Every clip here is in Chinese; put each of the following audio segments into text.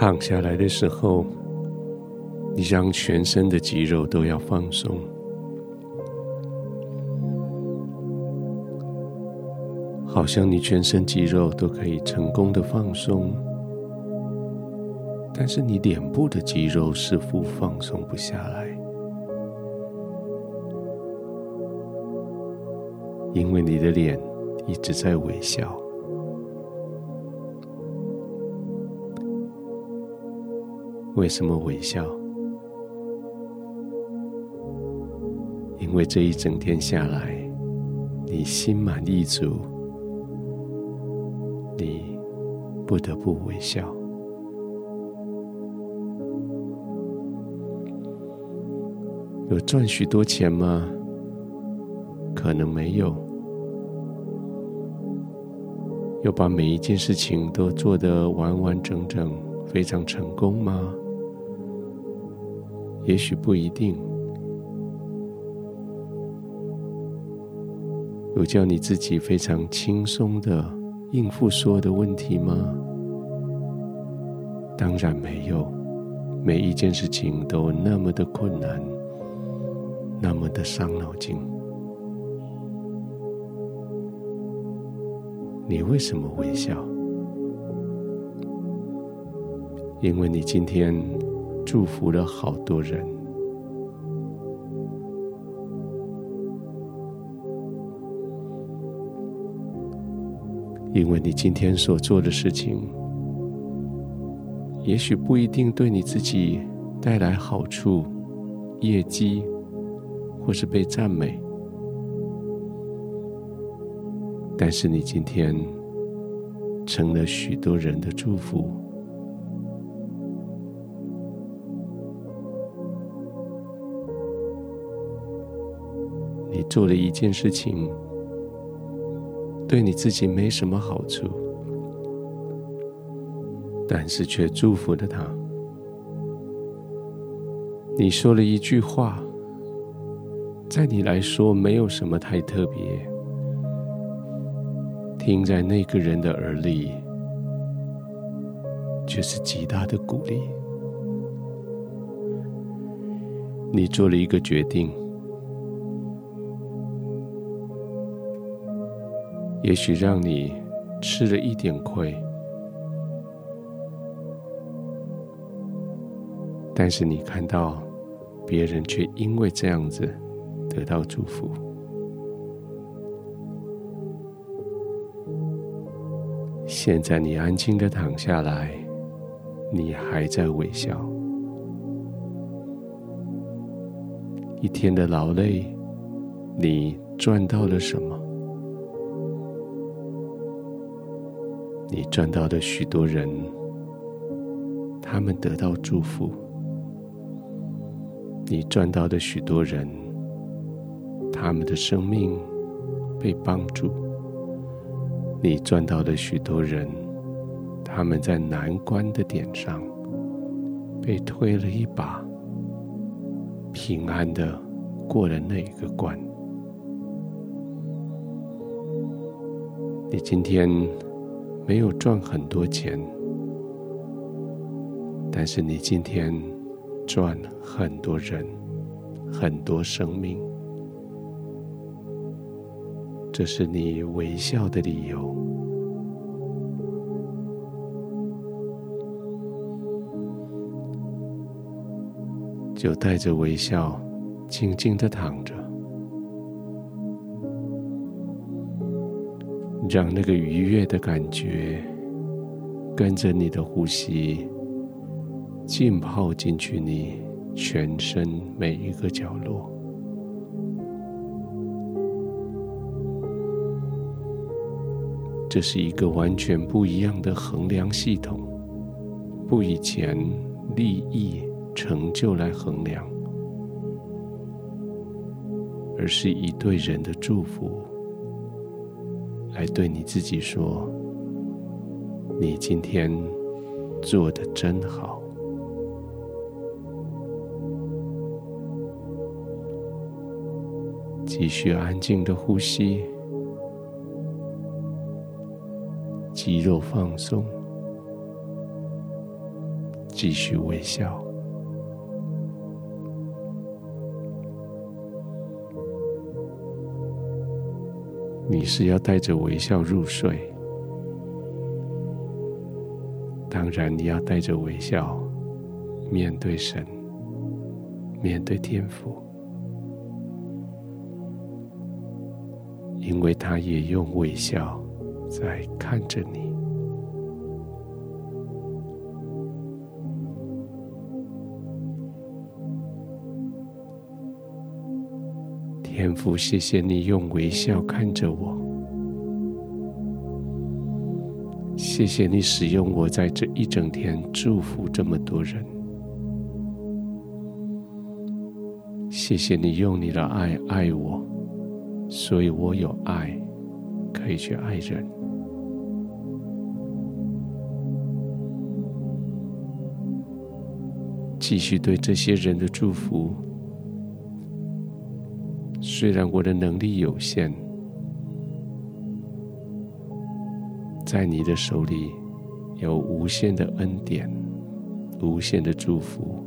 躺下来的时候，你让全身的肌肉都要放松，好像你全身肌肉都可以成功的放松，但是你脸部的肌肉似乎放松不下来，因为你的脸一直在微笑。为什么微笑？因为这一整天下来，你心满意足，你不得不微笑。有赚许多钱吗？可能没有。有把每一件事情都做得完完整整、非常成功吗？也许不一定。有叫你自己非常轻松的应付所有的问题吗？当然没有。每一件事情都那么的困难，那么的伤脑筋。你为什么微笑？因为你今天。祝福了好多人，因为你今天所做的事情，也许不一定对你自己带来好处、业绩，或是被赞美，但是你今天成了许多人的祝福。做了一件事情，对你自己没什么好处，但是却祝福了他。你说了一句话，在你来说没有什么太特别，听在那个人的耳里，却是极大的鼓励。你做了一个决定。也许让你吃了一点亏，但是你看到别人却因为这样子得到祝福。现在你安静的躺下来，你还在微笑。一天的劳累，你赚到了什么？你赚到的许多人，他们得到祝福；你赚到的许多人，他们的生命被帮助；你赚到的许多人，他们在难关的点上被推了一把，平安的过了那个关。你今天。没有赚很多钱，但是你今天赚很多人，很多生命，这是你微笑的理由。就带着微笑，静静的躺着。让那个愉悦的感觉跟着你的呼吸浸泡进去，你全身每一个角落。这是一个完全不一样的衡量系统，不以钱、利益、成就来衡量，而是以对人的祝福。来对你自己说：“你今天做得真好。”继续安静的呼吸，肌肉放松，继续微笑。你是要带着微笑入睡，当然你要带着微笑面对神，面对天父，因为他也用微笑在看着你。天父，谢谢你用微笑看着我，谢谢你使用我在这一整天祝福这么多人，谢谢你用你的爱爱我，所以我有爱可以去爱人，继续对这些人的祝福。虽然我的能力有限，在你的手里有无限的恩典、无限的祝福，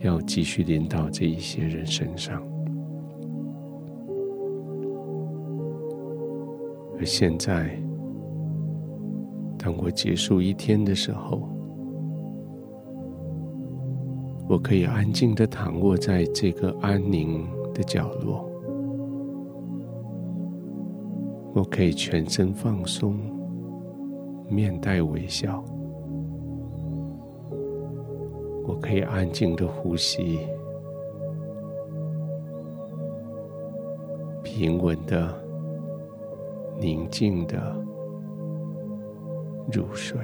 要继续临到这一些人身上。而现在，当我结束一天的时候，我可以安静的躺卧在这个安宁的角落，我可以全身放松，面带微笑，我可以安静的呼吸，平稳的、宁静的入睡。